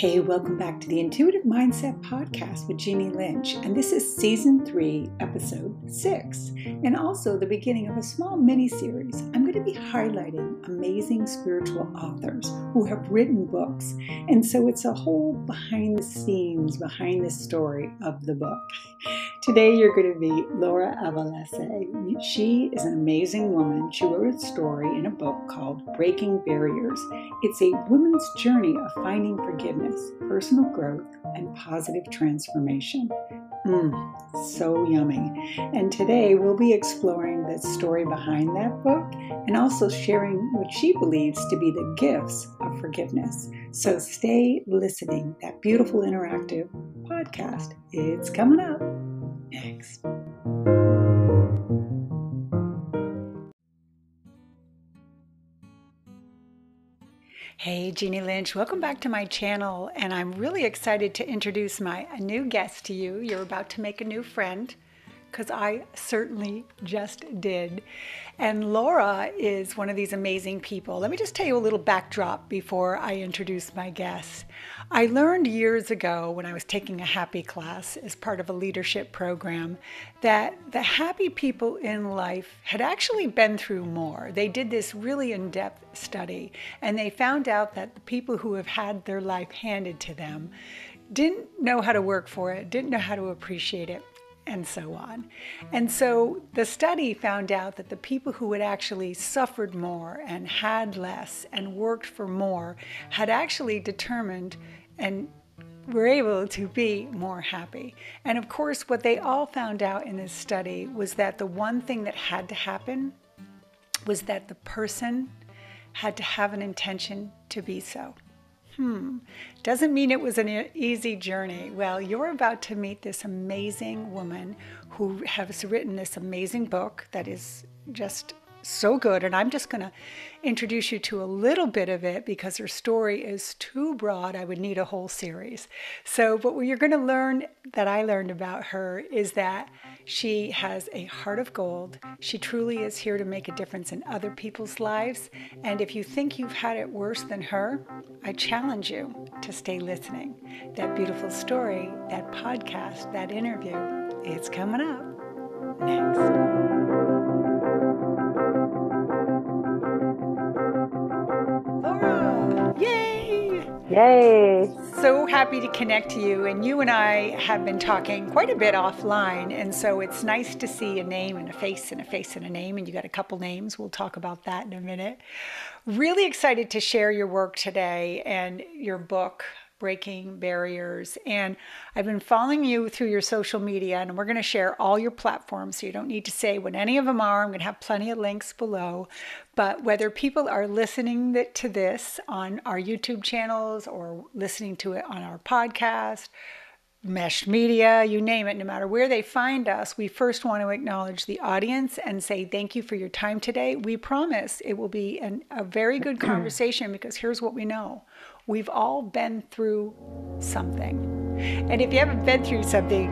Hey, welcome back to the Intuitive Mindset Podcast with Jeannie Lynch. And this is season three, episode six, and also the beginning of a small mini series. I'm going to be highlighting amazing spiritual authors who have written books. And so it's a whole behind the scenes, behind the story of the book. Today, you're going to meet Laura Avolese. She is an amazing woman. She wrote a story in a book called Breaking Barriers. It's a woman's journey of finding forgiveness, personal growth, and positive transformation. Mmm, so yummy. And today we'll be exploring the story behind that book and also sharing what she believes to be the gifts of forgiveness. So stay listening. That beautiful interactive podcast. It's coming up Hey, Jeannie Lynch, welcome back to my channel. And I'm really excited to introduce my new guest to you. You're about to make a new friend because I certainly just did. And Laura is one of these amazing people. Let me just tell you a little backdrop before I introduce my guest. I learned years ago when I was taking a happy class as part of a leadership program that the happy people in life had actually been through more. They did this really in depth study and they found out that the people who have had their life handed to them didn't know how to work for it, didn't know how to appreciate it and so on. And so the study found out that the people who had actually suffered more and had less and worked for more had actually determined and were able to be more happy. And of course, what they all found out in this study was that the one thing that had to happen was that the person had to have an intention to be so. Hmm, doesn't mean it was an easy journey. Well, you're about to meet this amazing woman who has written this amazing book that is just so good. And I'm just going to introduce you to a little bit of it because her story is too broad. I would need a whole series. So, but what you're going to learn that I learned about her is that she has a heart of gold. She truly is here to make a difference in other people's lives. And if you think you've had it worse than her, I challenge you to stay listening. That beautiful story, that podcast, that interview, it's coming up next. Yay! So happy to connect to you. And you and I have been talking quite a bit offline. And so it's nice to see a name and a face and a face and a name. And you got a couple names. We'll talk about that in a minute. Really excited to share your work today and your book breaking barriers. And I've been following you through your social media, and we're going to share all your platforms. So you don't need to say what any of them are. I'm going to have plenty of links below. But whether people are listening to this on our YouTube channels or listening to it on our podcast, Mesh Media, you name it, no matter where they find us, we first want to acknowledge the audience and say thank you for your time today. We promise it will be an, a very good conversation because here's what we know We've all been through something. And if you haven't been through something,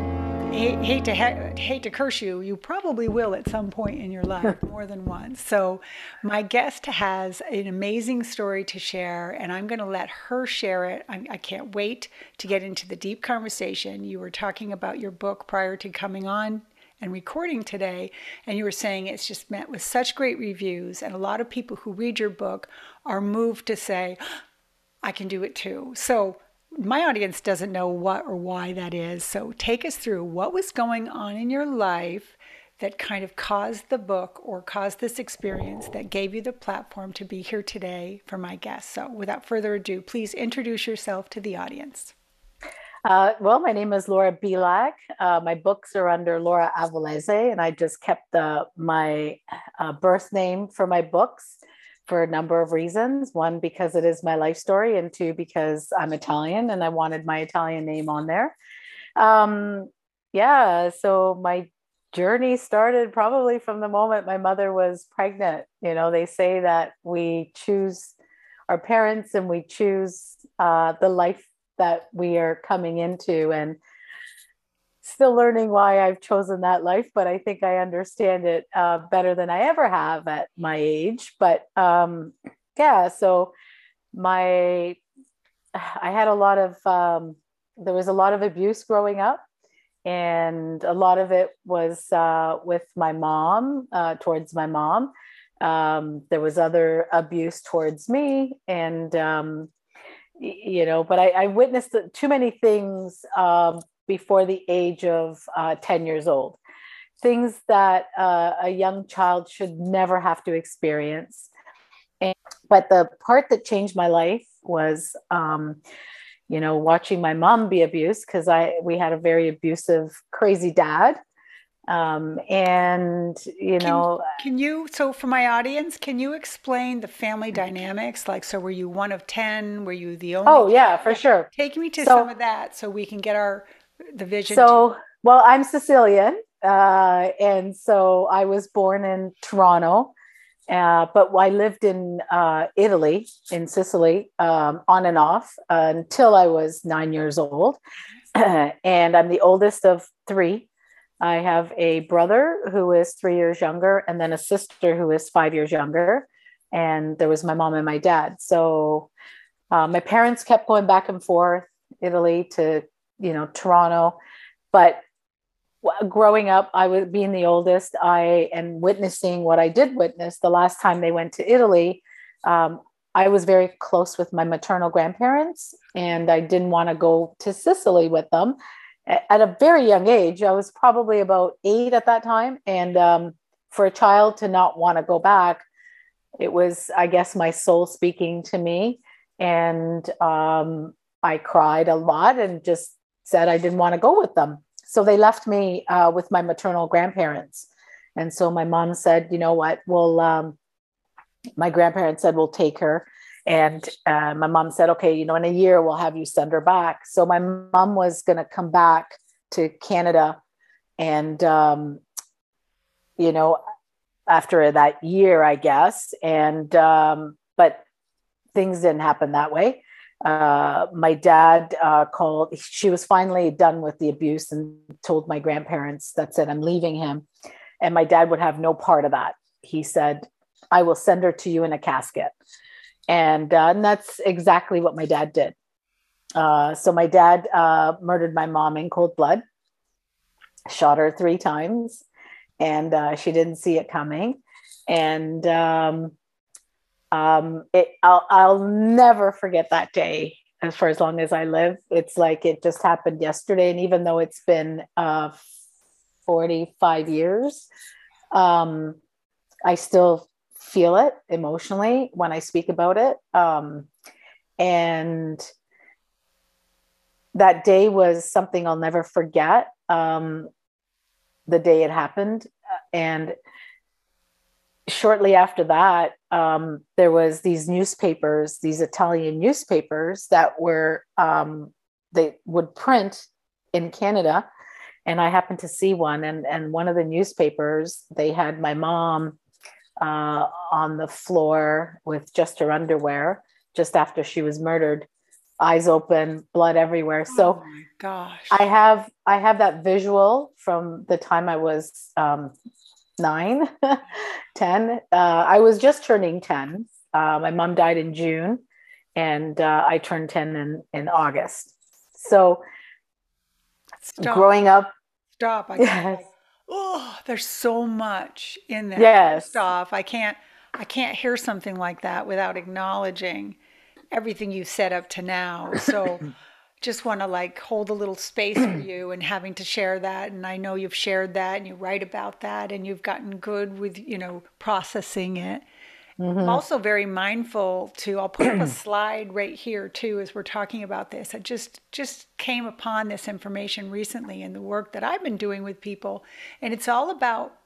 hate, hate to ha- hate to curse you, you probably will at some point in your life more than once. So, my guest has an amazing story to share, and I'm going to let her share it. I can not wait to get into the deep conversation. You were talking about your book prior to coming on and recording today, and you were saying it's just met with such great reviews, and a lot of people who read your book are moved to say, I can do it too. So my audience doesn't know what or why that is. So take us through what was going on in your life that kind of caused the book or caused this experience that gave you the platform to be here today for my guest. So without further ado, please introduce yourself to the audience. Uh, well, my name is Laura Bilak. Uh, my books are under Laura Avolese, and I just kept the, my uh, birth name for my books for a number of reasons. One, because it is my life story, and two, because I'm Italian and I wanted my Italian name on there. Um, yeah, so my journey started probably from the moment my mother was pregnant. You know, they say that we choose our parents and we choose uh, the life that we are coming into. And still learning why I've chosen that life, but I think I understand it uh, better than I ever have at my age. But um, yeah, so my I had a lot of, um, there was a lot of abuse growing up. And a lot of it was uh, with my mom, uh, towards my mom. Um, there was other abuse towards me. And, um, you know, but I, I witnessed too many things um, before the age of uh, 10 years old. Things that uh, a young child should never have to experience. And, but the part that changed my life was, um, you know, watching my mom be abused because I we had a very abusive, crazy dad. Um, and you can, know, can you? So for my audience, can you explain the family dynamics? Like, so were you one of ten? Were you the only? Oh yeah, for sure. Take me to so, some of that so we can get our the vision. So, well, I'm Sicilian, uh, and so I was born in Toronto, uh, but I lived in uh, Italy, in Sicily, um, on and off until I was nine years old. and I'm the oldest of three. I have a brother who is three years younger, and then a sister who is five years younger. And there was my mom and my dad. So uh, my parents kept going back and forth, Italy to you know Toronto, but growing up, I was being the oldest. I am witnessing what I did witness the last time they went to Italy. Um, I was very close with my maternal grandparents, and I didn't want to go to Sicily with them at a very young age. I was probably about eight at that time, and um, for a child to not want to go back, it was, I guess, my soul speaking to me, and um, I cried a lot and just said I didn't want to go with them so they left me uh, with my maternal grandparents. And so my mom said, you know what, well, um, my grandparents said, we'll take her. And uh, my mom said, okay, you know, in a year, we'll have you send her back. So my mom was going to come back to Canada. And, um, you know, after that year, I guess. And, um, but things didn't happen that way uh, my dad uh, called, she was finally done with the abuse and told my grandparents, that's it, I'm leaving him. And my dad would have no part of that. He said, I will send her to you in a casket. And, uh, and that's exactly what my dad did. Uh, so my dad uh, murdered my mom in cold blood, shot her three times, and uh, she didn't see it coming. And um, um, it, I'll, I'll never forget that day as for as long as I live. It's like it just happened yesterday. And even though it's been uh, 45 years, um, I still feel it emotionally when I speak about it. Um, and that day was something I'll never forget. Um, the day it happened. And shortly after that, um, there was these newspapers, these Italian newspapers that were um, they would print in Canada, and I happened to see one, and and one of the newspapers they had my mom uh, on the floor with just her underwear just after she was murdered, eyes open, blood everywhere. So, oh gosh, I have I have that visual from the time I was um, nine, 10. Uh, I was just turning 10. Uh, my mom died in June and uh, I turned 10 in, in August. So Stop. growing up. Stop. I yes. Oh, there's so much in there. Yes. Stop. I can't, I can't hear something like that without acknowledging everything you've said up to now. So just want to like hold a little space for you and having to share that and i know you've shared that and you write about that and you've gotten good with you know processing it. Mm-hmm. i'm also very mindful to i'll put up a slide right here too as we're talking about this. I just just came upon this information recently in the work that i've been doing with people and it's all about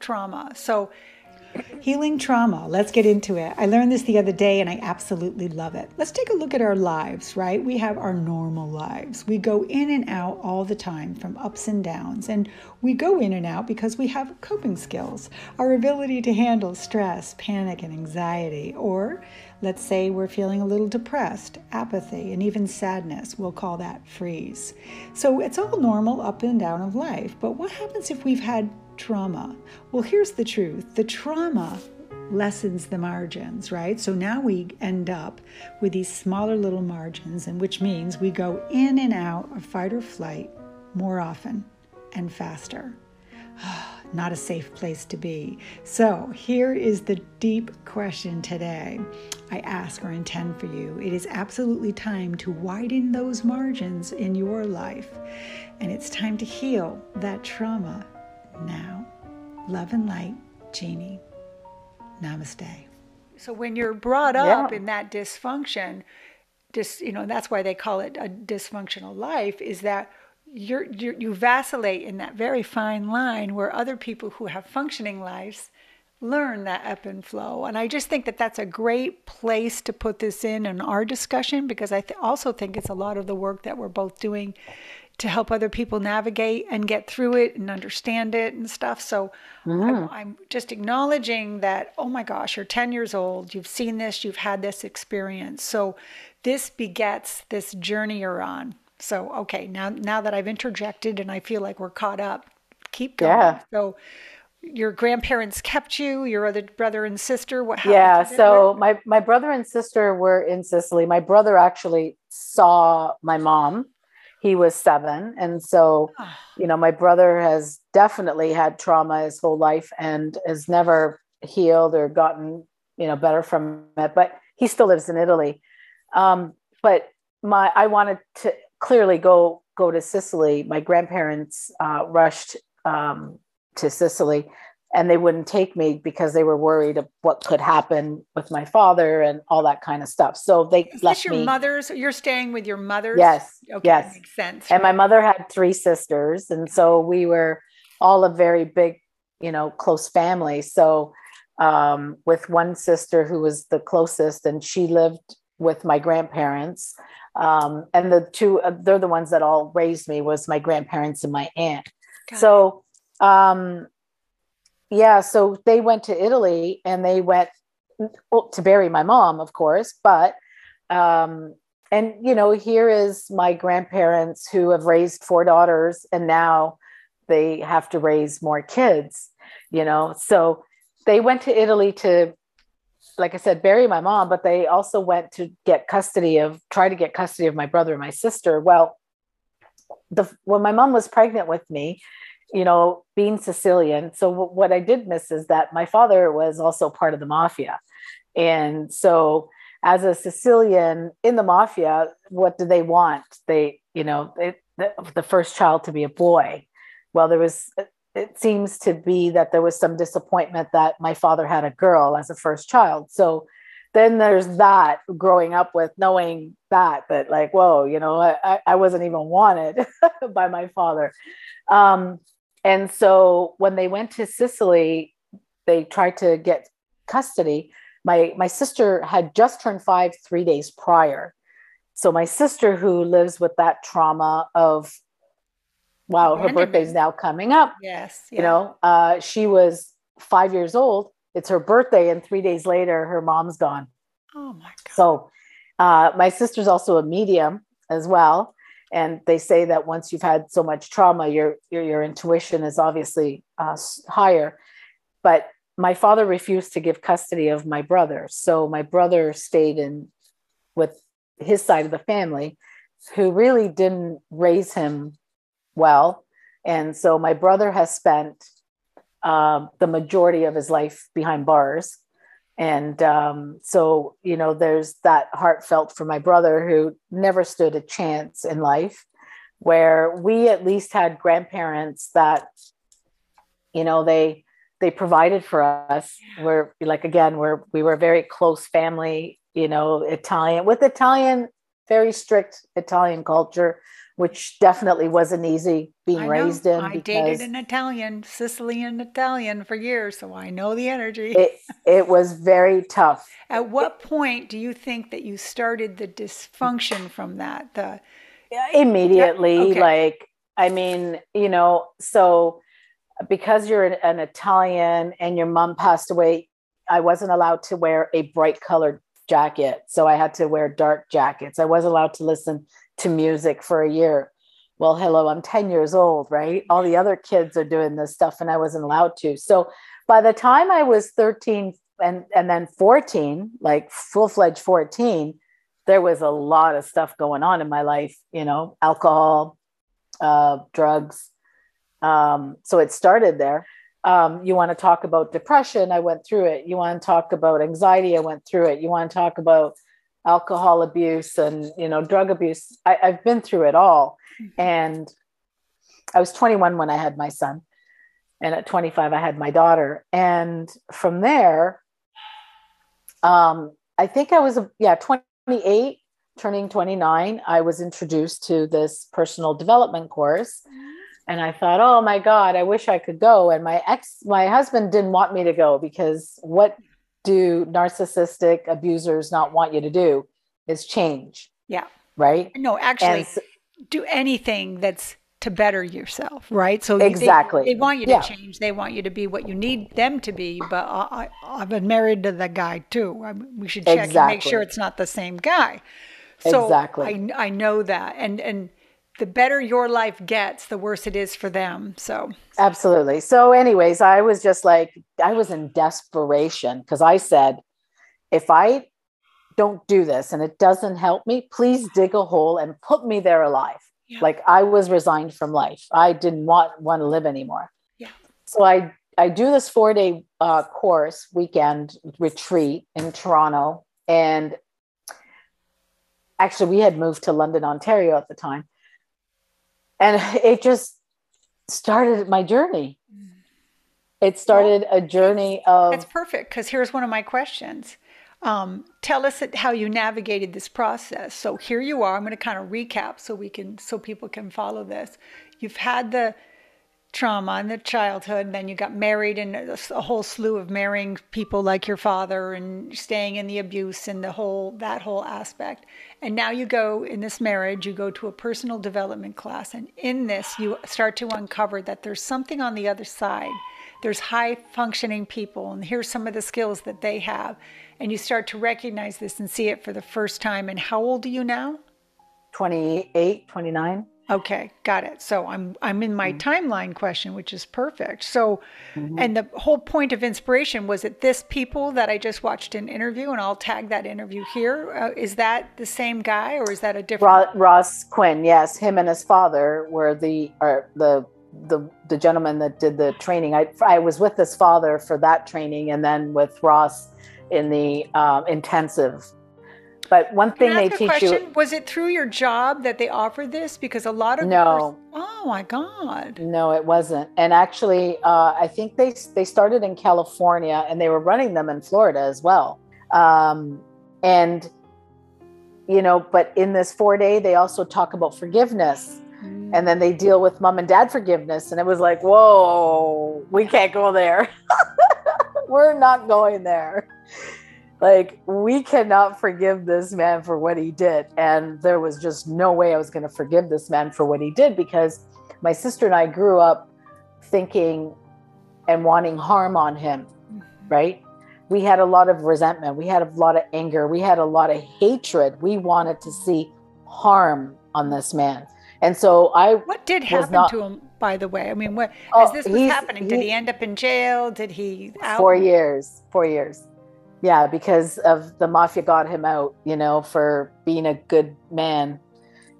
trauma. So Healing trauma. Let's get into it. I learned this the other day and I absolutely love it. Let's take a look at our lives, right? We have our normal lives. We go in and out all the time from ups and downs. And we go in and out because we have coping skills, our ability to handle stress, panic, and anxiety. Or let's say we're feeling a little depressed, apathy, and even sadness. We'll call that freeze. So it's all normal up and down of life. But what happens if we've had trauma. Well, here's the truth the trauma lessens the margins, right? So now we end up with these smaller little margins, and which means we go in and out of fight or flight more often and faster. Not a safe place to be. So, here is the deep question today I ask or intend for you. It is absolutely time to widen those margins in your life, and it's time to heal that trauma now. Love and light, Jeannie. Namaste. So when you're brought up yeah. in that dysfunction, dis, you know, that's why they call it a dysfunctional life, is that you're, you're, you vacillate in that very fine line where other people who have functioning lives learn that ebb and flow. And I just think that that's a great place to put this in in our discussion because I th- also think it's a lot of the work that we're both doing to help other people navigate and get through it and understand it and stuff. So mm. I'm, I'm, just acknowledging that, oh my gosh, you're 10 years old, you've seen this, you've had this experience. So this begets this journey you're on. So, okay, now, now that I've interjected and I feel like we're caught up, keep going. Yeah. So your grandparents kept you, your other brother and sister, what happened? Yeah. So my, my brother and sister were in Sicily. My brother actually saw my mom he was seven. And so, you know, my brother has definitely had trauma his whole life and has never healed or gotten, you know, better from it, but he still lives in Italy. Um, but my, I wanted to clearly go, go to Sicily. My grandparents uh, rushed um, to Sicily and they wouldn't take me because they were worried of what could happen with my father and all that kind of stuff. So they Is left your me. mother's. You're staying with your mother. Yes. Okay, yes. Makes sense. And my mother had three sisters, and so we were all a very big, you know, close family. So um, with one sister who was the closest, and she lived with my grandparents. Um, and the two, uh, they're the ones that all raised me was my grandparents and my aunt. Got so um, yeah, so they went to Italy and they went well, to bury my mom, of course, but um, and you know, here is my grandparents who have raised four daughters and now they have to raise more kids, you know. So they went to Italy to like I said, bury my mom, but they also went to get custody of, try to get custody of my brother and my sister. Well, the when my mom was pregnant with me, you know, being Sicilian. So w- what I did miss is that my father was also part of the mafia. And so as a Sicilian in the mafia, what do they want? They, you know, they, the, the first child to be a boy. Well, there was, it seems to be that there was some disappointment that my father had a girl as a first child. So then there's that growing up with knowing that, that like, whoa, you know, I, I wasn't even wanted by my father. Um, and so when they went to Sicily, they tried to get custody. My my sister had just turned five three days prior. So my sister, who lives with that trauma of, wow, her birthday's now coming up. Yes, yeah. you know, uh, she was five years old. It's her birthday, and three days later, her mom's gone. Oh my god! So uh, my sister's also a medium as well and they say that once you've had so much trauma your your, your intuition is obviously uh, higher. But my father refused to give custody of my brother. So my brother stayed in with his side of the family who really didn't raise him well. And so my brother has spent uh, the majority of his life behind bars and um, so you know there's that heartfelt for my brother who never stood a chance in life where we at least had grandparents that you know they they provided for us. We're like again we're we were a very close family you know italian with italian very strict italian culture which definitely wasn't easy being raised in. I dated an Italian, Sicilian Italian for years, so I know the energy. It, it was very tough. At what point do you think that you started the dysfunction from that? The immediately, okay. like I mean, you know, so because you're an, an Italian and your mom passed away, I wasn't allowed to wear a bright colored jacket, so I had to wear dark jackets. I wasn't allowed to listen to music for a year. Well, hello, I'm 10 years old, right? All the other kids are doing this stuff and I wasn't allowed to. So by the time I was 13 and and then 14 like full-fledged 14 there was a lot of stuff going on in my life you know alcohol uh, drugs um, so it started there um, you want to talk about depression i went through it you want to talk about anxiety i went through it you want to talk about alcohol abuse and you know drug abuse. I, i've been through it all. Mm-hmm. and i was 21 when i had my son. And at 25 i had my daughter. And from there um, i think i was yeah 28 turning 29 i was introduced to this personal development course. And i thought oh my god i wish i could go. And my ex my husband didn't want me to go because what do narcissistic abusers not want you to do is change yeah right no actually so, do anything that's to better yourself, right? So exactly, they, they want you to yeah. change. They want you to be what you need them to be. But I, have been married to that guy too. I, we should check exactly. and make sure it's not the same guy. So exactly. I I know that, and and the better your life gets, the worse it is for them. So absolutely. So, anyways, I was just like I was in desperation because I said, if I don't do this and it doesn't help me, please dig a hole and put me there alive yeah. Like I was resigned from life. I didn't want want to live anymore. Yeah. So I I do this four day uh, course weekend retreat in Toronto, and actually we had moved to London, Ontario at the time, and it just started my journey. It started well, a journey of. It's perfect because here's one of my questions. Um, tell us how you navigated this process. So here you are. I'm going to kind of recap so we can so people can follow this. You've had the trauma in the childhood, and then you got married, and a whole slew of marrying people like your father, and staying in the abuse and the whole that whole aspect. And now you go in this marriage, you go to a personal development class, and in this you start to uncover that there's something on the other side. There's high functioning people, and here's some of the skills that they have and you start to recognize this and see it for the first time. And how old are you now? 28, 29. Okay, got it. So I'm I'm in my mm-hmm. timeline question, which is perfect. So, mm-hmm. and the whole point of inspiration was it this people that I just watched an interview, and I'll tag that interview here. Uh, is that the same guy, or is that a different? Ross Quinn, yes, him and his father were the or the the the gentleman that did the training. I I was with his father for that training, and then with Ross in the um, intensive. But one thing they teach question? you was it through your job that they offered this because a lot of no. oh my god. No, it wasn't. And actually, uh, I think they they started in California and they were running them in Florida as well. Um, and you know, but in this four day, they also talk about forgiveness. Mm. And then they deal with mom and dad forgiveness. And it was like, whoa, we can't go there. We're not going there like we cannot forgive this man for what he did. And there was just no way i was going to forgive this man for what he did because my sister and i grew up thinking and wanting harm on him mm-hmm. right? We had a lot of resentment. We had a lot of anger. We had a lot of hatred. We wanted to see harm on this man. And so i what did happen not, to him by the way? I mean what oh, as this was happening did he, he end up in jail? Did he out? four years. Four years yeah because of the mafia got him out you know for being a good man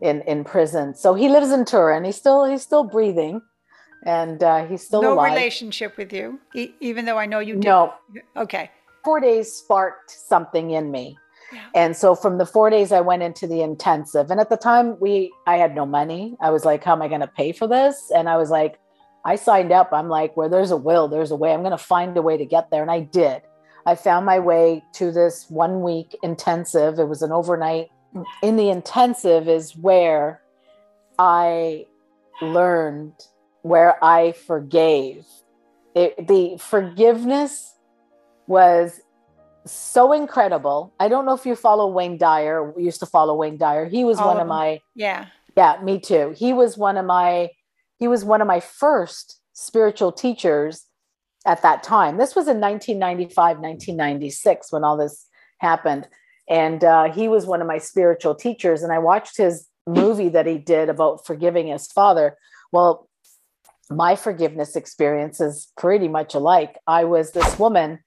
in in prison. So he lives in turin he's still he's still breathing and uh, he's still no alive. relationship with you e- even though i know you do no. Okay. Four days sparked something in me. Yeah. and so from the four days i went into the intensive and at the time we i had no money. I was like how am i going to pay for this? And i was like i signed up. I'm like where there's a will there's a way. I'm going to find a way to get there. And i did I found my way to this one week intensive. It was an overnight. In the intensive is where I learned, where I forgave. It, the forgiveness was so incredible. I don't know if you follow Wayne Dyer. We used to follow Wayne Dyer. He was All one of, of my yeah yeah me too. He was one of my he was one of my first spiritual teachers at that time. This was in 1995, 1996 when all this happened. And uh, he was one of my spiritual teachers. And I watched his movie that he did about forgiving his father. Well, my forgiveness experience is pretty much alike. I was this woman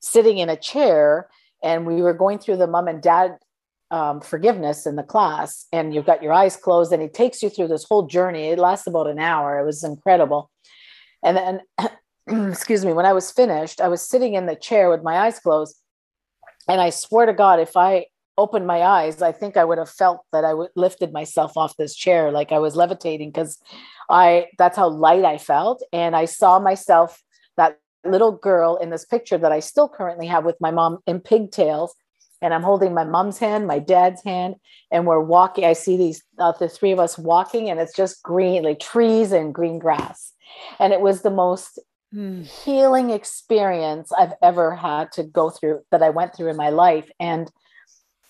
sitting in a chair and we were going through the mom and dad um, forgiveness in the class and you've got your eyes closed and he takes you through this whole journey it lasts about an hour it was incredible and then excuse me when i was finished i was sitting in the chair with my eyes closed and i swear to god if i opened my eyes i think i would have felt that I would lifted myself off this chair like i was levitating because i that's how light i felt and i saw myself that little girl in this picture that I still currently have with my mom in pigtails. And I'm holding my mom's hand, my dad's hand, and we're walking. I see these, uh, the three of us walking, and it's just green, like trees and green grass. And it was the most mm. healing experience I've ever had to go through that I went through in my life. And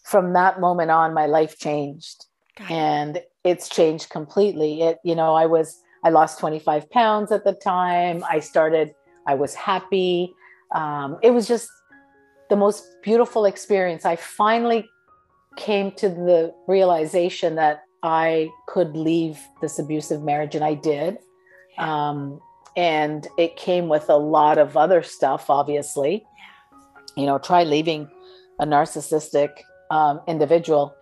from that moment on, my life changed. And it's changed completely. It, you know, I was, I lost 25 pounds at the time. I started I was happy. Um, it was just the most beautiful experience. I finally came to the realization that I could leave this abusive marriage, and I did. Um, and it came with a lot of other stuff, obviously. You know, try leaving a narcissistic um, individual.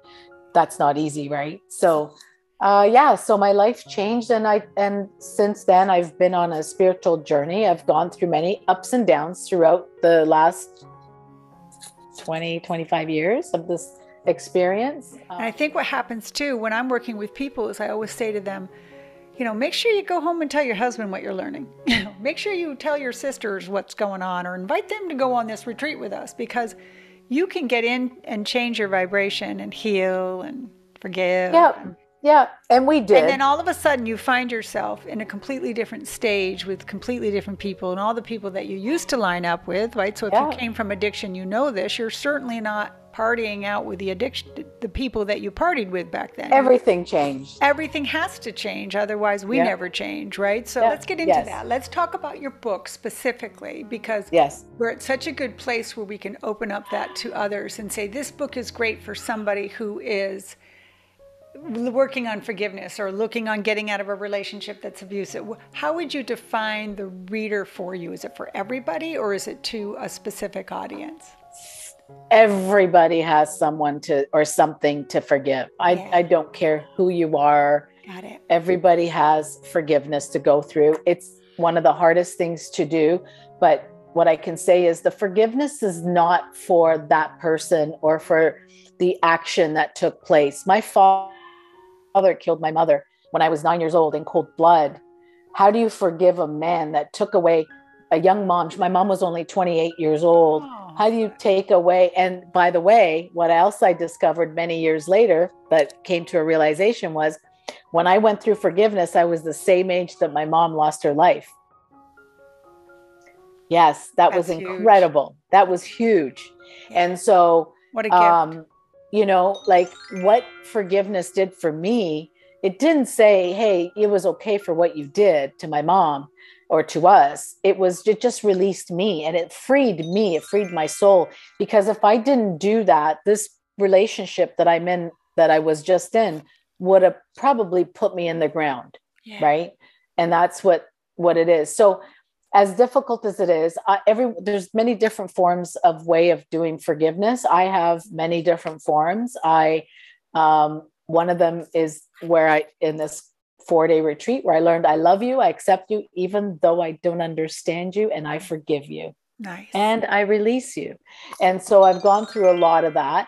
That's not easy, right? So, uh, yeah, so my life changed, and I and since then I've been on a spiritual journey. I've gone through many ups and downs throughout the last 20, 25 years of this experience. And I think what happens too when I'm working with people is I always say to them, you know, make sure you go home and tell your husband what you're learning. You know, make sure you tell your sisters what's going on, or invite them to go on this retreat with us because you can get in and change your vibration and heal and forgive. Yeah. Yeah, and we did. And then all of a sudden, you find yourself in a completely different stage with completely different people and all the people that you used to line up with, right? So if yeah. you came from addiction, you know this. You're certainly not partying out with the addiction, the people that you partied with back then. Everything changed. Everything has to change, otherwise we yeah. never change, right? So yeah. let's get into yes. that. Let's talk about your book specifically because yes, we're at such a good place where we can open up that to others and say this book is great for somebody who is working on forgiveness or looking on getting out of a relationship that's abusive how would you define the reader for you? Is it for everybody or is it to a specific audience? Everybody has someone to or something to forgive. I, yeah. I don't care who you are. Got it. everybody has forgiveness to go through. It's one of the hardest things to do but what i can say is the forgiveness is not for that person or for the action that took place. My father father killed my mother when I was nine years old in cold blood. How do you forgive a man that took away a young mom? My mom was only 28 years old. How do you take away? And by the way, what else I discovered many years later that came to a realization was when I went through forgiveness, I was the same age that my mom lost her life. Yes, that That's was incredible. Huge. That was huge. And so, what a gift. Um, you know, like what forgiveness did for me, it didn't say, hey, it was okay for what you did to my mom or to us. It was, it just released me and it freed me, it freed my soul. Because if I didn't do that, this relationship that I'm in, that I was just in, would have probably put me in the ground. Yeah. Right. And that's what what it is. So as difficult as it is uh, every there's many different forms of way of doing forgiveness. I have many different forms. I um, one of them is where i in this four day retreat where i learned i love you i accept you even though i don't understand you and i forgive you. Nice. And i release you. And so i've gone through a lot of that.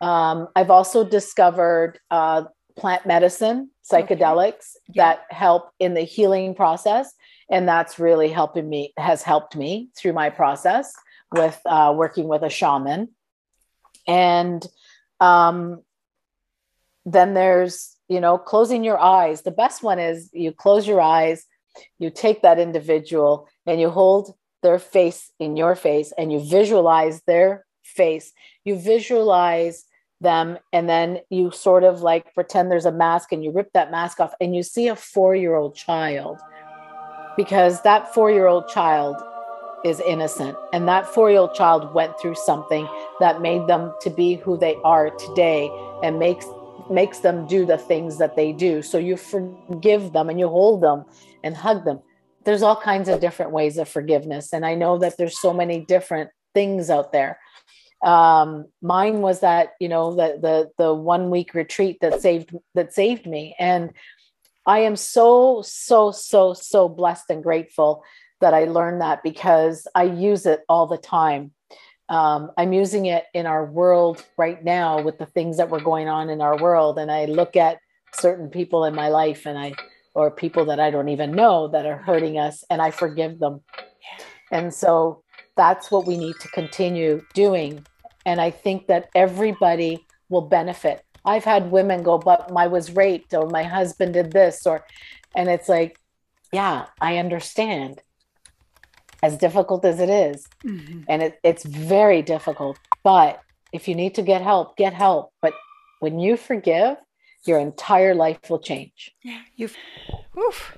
Um, i've also discovered uh, plant medicine psychedelics okay. yeah. that help in the healing process and that's really helping me has helped me through my process with uh, working with a shaman. And um, then there's you know closing your eyes. The best one is you close your eyes you take that individual and you hold their face in your face and you visualize their face. You visualize them and then you sort of like pretend there's a mask and you rip that mask off and you see a 4 year old child because that four year old child is innocent and that four year old child went through something that made them to be who they are today and makes makes them do the things that they do. So you forgive them and you hold them and hug them. There's all kinds of different ways of forgiveness and i know that there's so many different things out there. Um, mine was that you know the the the one week retreat that saved that saved me. And i am so so so so blessed and grateful that i learned that because i use it all the time. Um, i'm using it in our world right now with the things that were going on in our world. And i look at certain people in my life and i or people that i don't even know that are hurting us and i forgive them. And so that's what we need to continue doing. And I think that everybody will benefit. I've had women go, but I was raped or my husband did this, or, and it's like, yeah, I understand. As difficult as it is, mm-hmm. and it, it's very difficult. But if you need to get help, get help. But when you forgive, your entire life will change. Yeah, you've, oof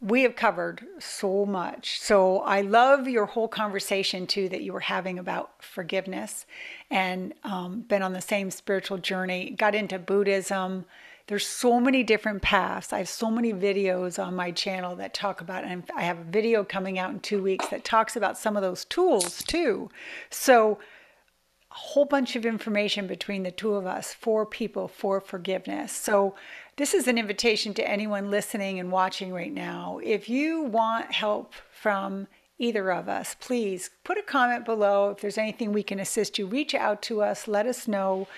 we have covered so much. So I love your whole conversation too that you were having about forgiveness and um, been on the same spiritual journey, got into Buddhism. There's so many different paths. I have so many videos on my channel that talk about, and I have a video coming out in two weeks that talks about some of those tools too. So a whole bunch of information between the two of us for people for forgiveness. So this is an invitation to anyone listening and watching right now. If you want help from either of us, please put a comment below. If there's anything we can assist you, reach out to us, let us know.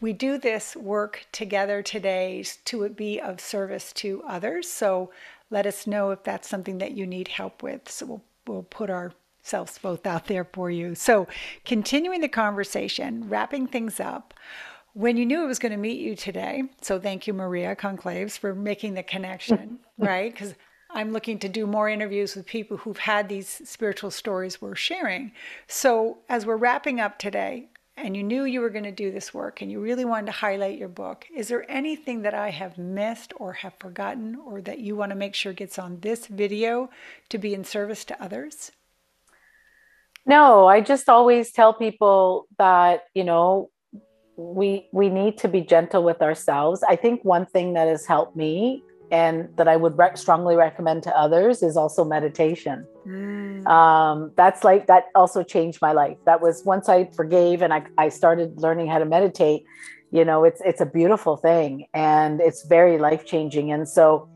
We do this work together today to be of service to others. So let us know if that's something that you need help with. So we'll, we'll put ourselves both out there for you. So continuing the conversation, wrapping things up when you knew it was going to meet you today, so thank you, Maria Conclaves, for making the connection, right? Because I'm looking to do more interviews with people who've had these spiritual stories we're sharing. So, as we're wrapping up today, and you knew you were going to do this work and you really wanted to highlight your book, is there anything that I have missed or have forgotten or that you want to make sure gets on this video to be in service to others? No, I just always tell people that, you know, we we need to be gentle with ourselves. I think one thing that has helped me and that I would re- strongly recommend to others is also meditation. Mm. Um, that's like that also changed my life. That was once I forgave and I, I started learning how to meditate. You know, it's it's a beautiful thing and it's very life changing. And so,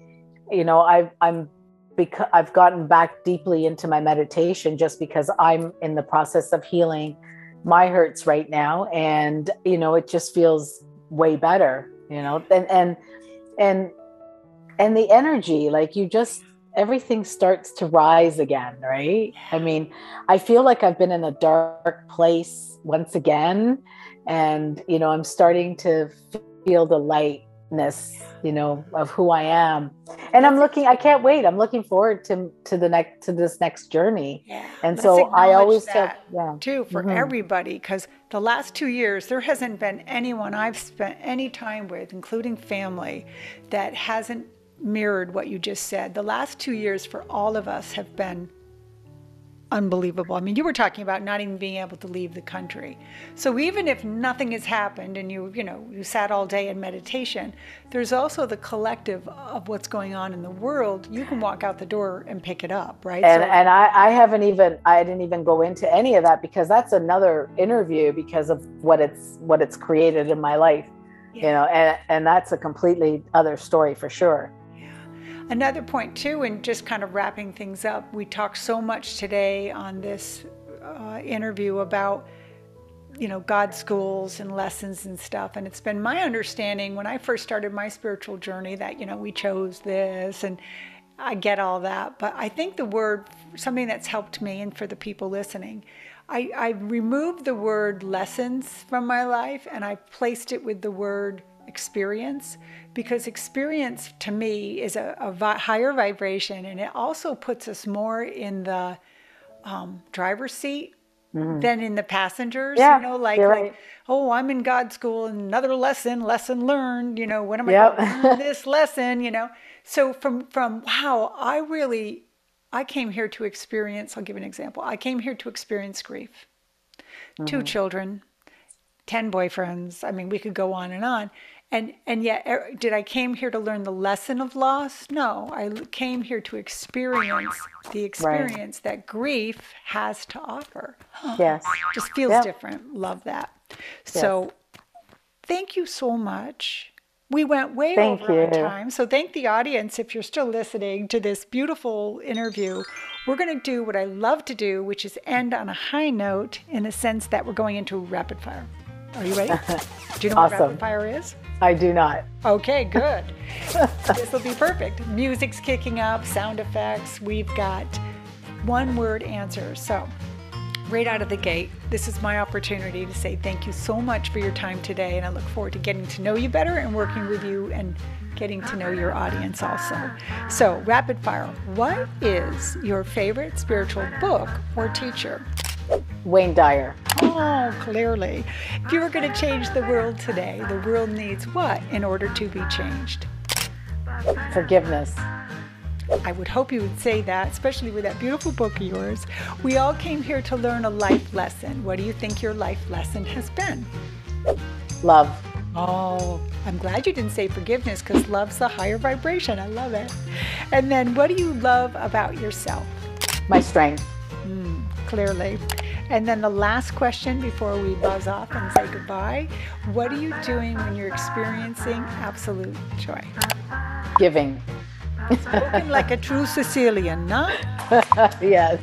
you know, I've I'm because I've gotten back deeply into my meditation just because I'm in the process of healing my hurts right now and you know it just feels way better you know and and and and the energy like you just everything starts to rise again right? I mean i feel like i've been in a dark place once again and you know i'm starting to feel the lightness you know of who i am and i'm looking i can't wait i'm looking forward to to the next to this next journey yeah. and so i always tell yeah too for mm-hmm. everybody because the last two years there hasn't been anyone i've spent any time with including family that hasn't mirrored what you just said the last two years for all of us have been unbelievable. I mean, you were talking about not even being able to leave the country. So even if nothing has happened and you, you know, you sat all day in meditation, there's also the collective of what's going on in the world. You can walk out the door and pick it up, right? And, so, and I, I haven't even, I didn't even go into any of that because that's another interview because of what it's, what it's created in my life, yeah. you know, and, and that's a completely other story for sure. Another point, too, and just kind of wrapping things up, we talked so much today on this uh, interview about you know god schools and lessons and stuff. And it's been my understanding when i first started my spiritual journey that you know we chose this and i get all that. But i think the word something that's helped me and for the people listening i, I removed the word lessons from my life and i placed it with the word experience because experience to me is a, a vi- higher vibration and it also puts us more in the um, driver's seat mm-hmm. than in the passengers. Yeah, you know, like, like right. oh, I'm in God school, another lesson, lesson learned. You know, when am I yep. going to this lesson? You know, so from from wow, I really I came here to experience. I'll give an example. I came here to experience grief. Mm-hmm. Two children, 10 boyfriends. I mean, we could go on and on. And and yet er, did I came here to learn the lesson of loss? No, I came here to experience the experience right. that grief has to offer. Yes. Just feels yep. different. Love that. Yes. So thank you so much. We went way thank over you. time. So thank the audience if you're still listening to this beautiful interview. We're going to do what I love to do, which is end on a high note in the sense that we're going into rapid fire. Are you ready? Do you know awesome. what rapid fire is? I do not. Okay, good. this will be perfect. Music's kicking up, sound effects. We've got one word answers. So, right out of the gate, this is my opportunity to say thank you so much for your time today. And I look forward to getting to know you better and working with you and getting to know your audience also. So, rapid fire what is your favorite spiritual book or teacher? Wayne Dyer. Oh, clearly. If you were going to change the world today, the world needs what in order to be changed? Forgiveness. I would hope you would say that, especially with that beautiful book of yours. We all came here to learn a life lesson. What do you think your life lesson has been? Love. Oh, I'm glad you didn't say forgiveness because love's a higher vibration. I love it. And then, what do you love about yourself? My strength. Mm, clearly. And then the last question before we buzz off and say goodbye What are you doing when you're experiencing absolute joy? Giving. Spoken like a true Sicilian, not? yes.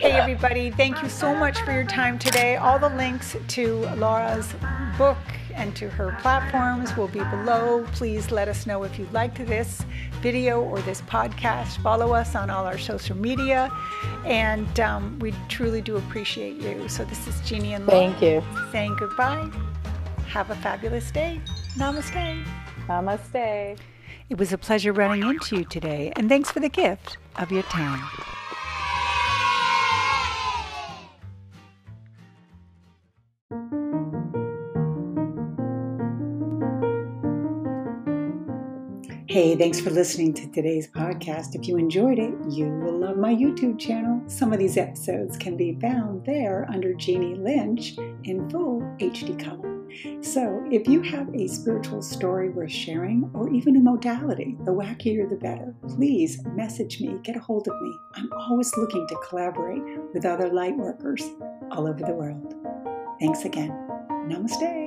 Hey, everybody, thank you so much for your time today. All the links to Laura's book and to her platforms will be below. Please let us know if you liked this video or this podcast. Follow us on all our social media, and um, we truly do appreciate you. So, this is Jeannie and Laura Thank you. saying goodbye. Have a fabulous day. Namaste. Namaste. It was a pleasure running into you today, and thanks for the gift of your time. Hey, thanks for listening to today's podcast. If you enjoyed it, you will love my YouTube channel. Some of these episodes can be found there under Jeannie Lynch in full HD color. So, if you have a spiritual story worth sharing, or even a modality, the wackier the better, please message me, get a hold of me. I'm always looking to collaborate with other light workers all over the world. Thanks again. Namaste.